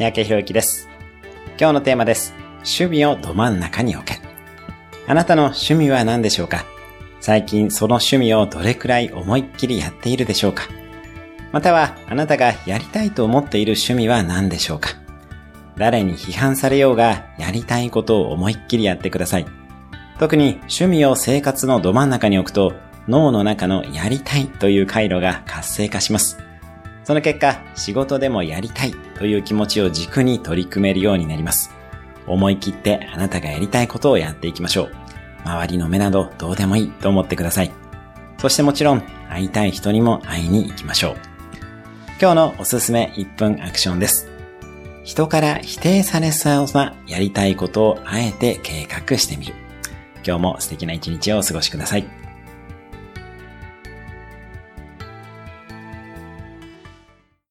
三宅博之です。今日のテーマです。趣味をど真ん中に置け。あなたの趣味は何でしょうか？最近その趣味をどれくらい思いっきりやっているでしょうか？またはあなたがやりたいと思っている趣味は何でしょうか？誰に批判されようがやりたいことを思いっきりやってください。特に趣味を生活のど真ん中に置くと脳の中のやりたいという回路が活性化します。その結果、仕事でもやりたいという気持ちを軸に取り組めるようになります。思い切ってあなたがやりたいことをやっていきましょう。周りの目などどうでもいいと思ってください。そしてもちろん、会いたい人にも会いに行きましょう。今日のおすすめ1分アクションです。人から否定されそうなやりたいことをあえて計画してみる。今日も素敵な一日をお過ごしください。